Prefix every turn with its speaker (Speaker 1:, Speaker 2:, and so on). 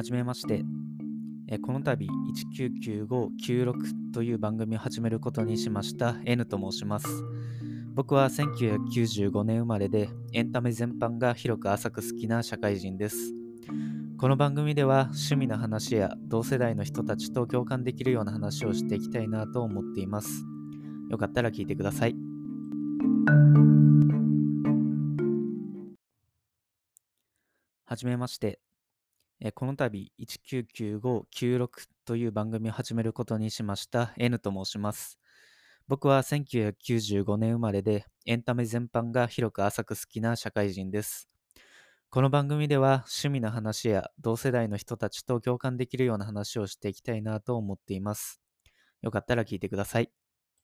Speaker 1: はじめまして。えこの度199596という番組を始めることにしました N と申します。僕は1995年生まれでエンタメ全般が広く浅く好きな社会人です。この番組では趣味の話や同世代の人たちと共感できるような話をしていきたいなと思っています。よかったら聞いてください。はじめまして。えこの度199596という番組を始めることにしました N と申します。僕は1995年生まれでエンタメ全般が広く浅く好きな社会人です。この番組では趣味の話や同世代の人たちと共感できるような話をしていきたいなと思っています。よかったら聞いてください。